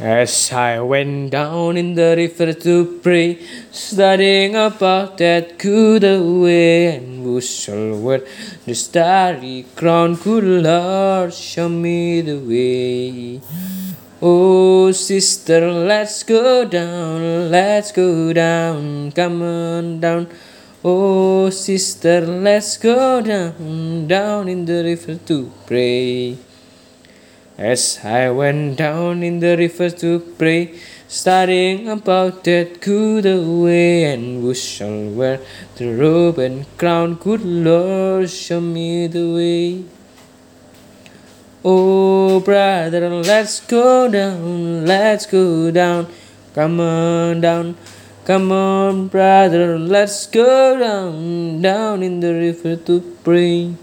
As I went down in the river to pray, studying about that good way and where the starry crown, good Lord, show me the way. Oh, sister, let's go down, let's go down, come on down. Oh, sister, let's go down, down in the river to pray. As I went down in the river to pray, studying about that good way and bushel wear the robe and crown, good Lord, show me the way. Oh, brother, let's go down, let's go down, come on down, come on, brother, let's go down, down in the river to pray.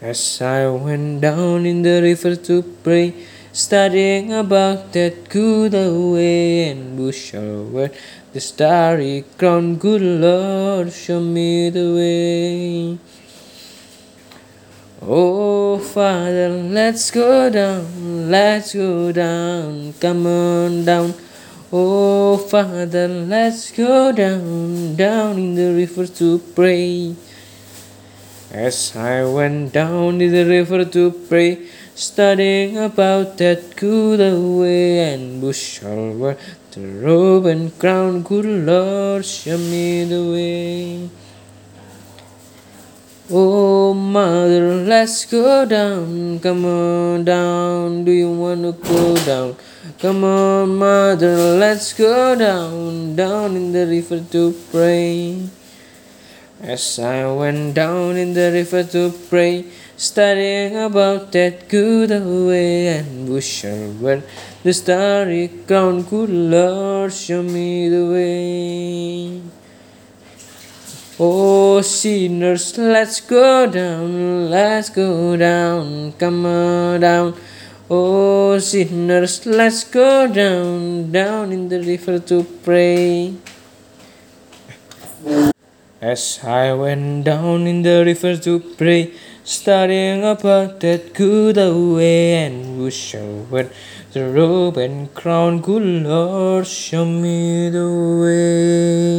As I went down in the river to pray, studying about that good way and bushel wear the starry crown, good Lord, show me the way. Oh, Father, let's go down, let's go down, come on down. Oh, Father, let's go down, down in the river to pray. As I went down in the river to pray, studying about that good way and bushel over the robe and crown, good Lord, show me the way. Oh, mother, let's go down, come on down, do you wanna go down? Come on, mother, let's go down, down in the river to pray. As I went down in the river to pray, studying about that good way and bushel wear the starry crown, good Lord, show me the way. Oh, sinners, let's go down, let's go down, come on down. Oh, sinners, let's go down, down in the river to pray. As I went down in the river to pray, studying about that good away and bushel wear the robe and crown, good Lord, show me the way.